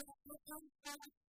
I'm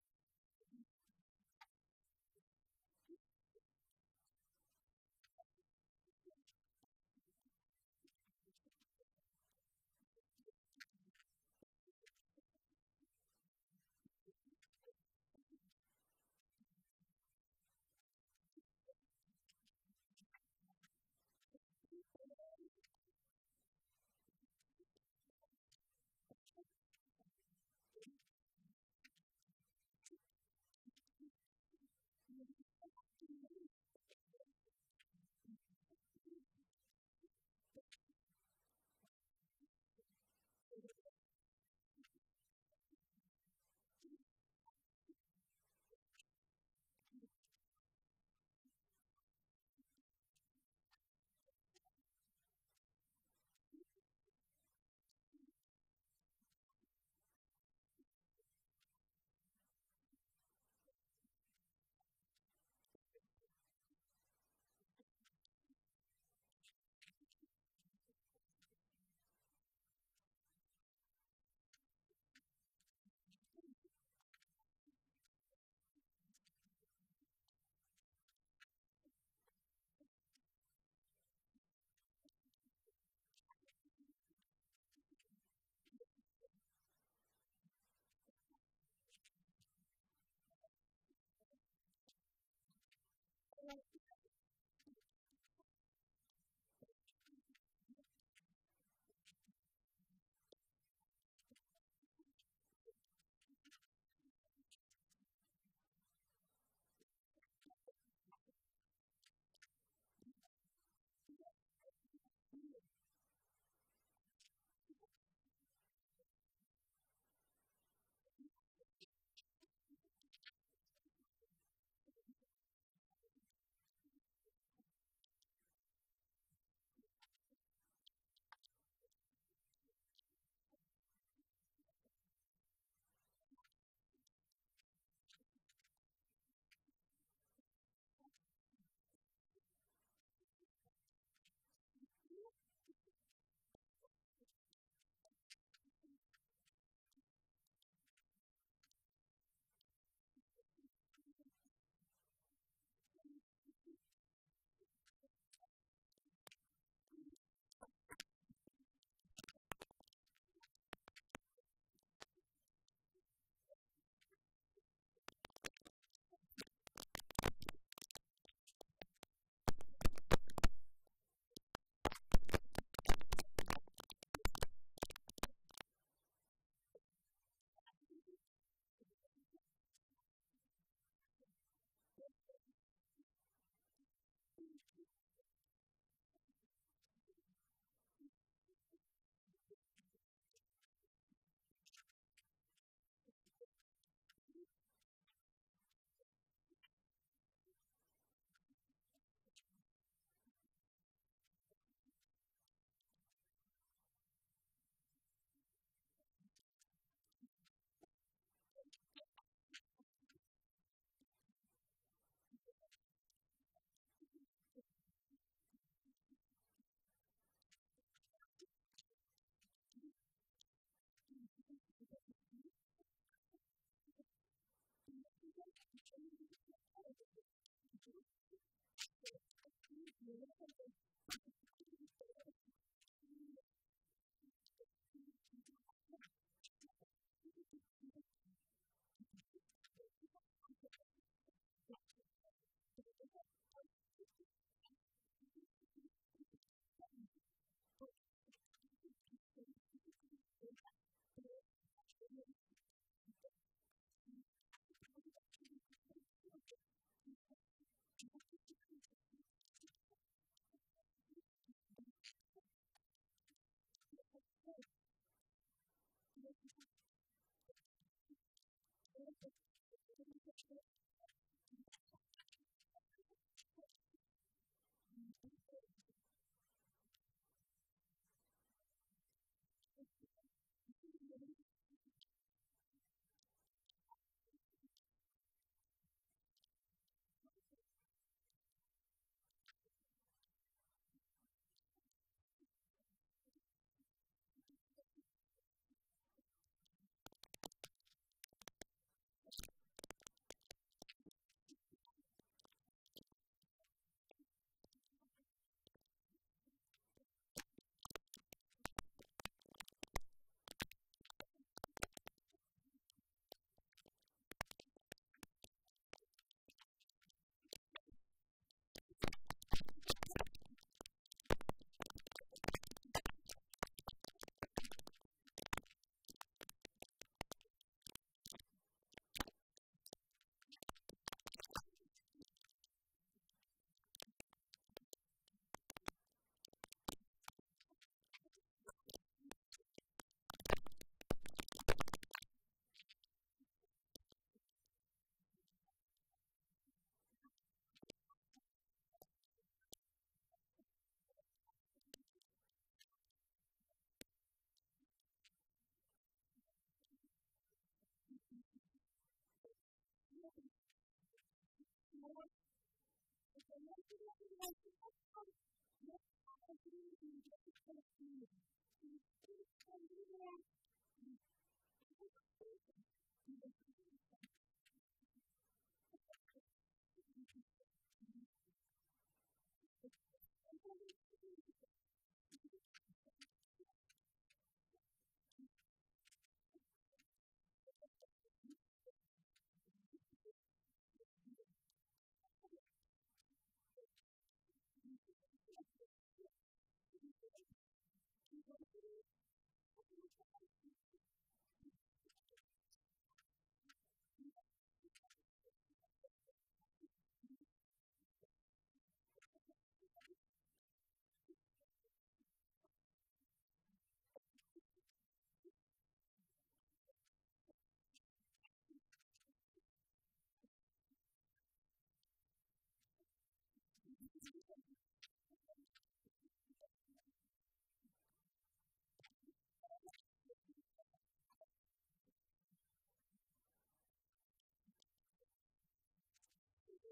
something Thank you.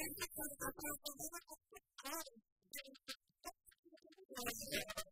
Thank you.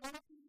Thank you.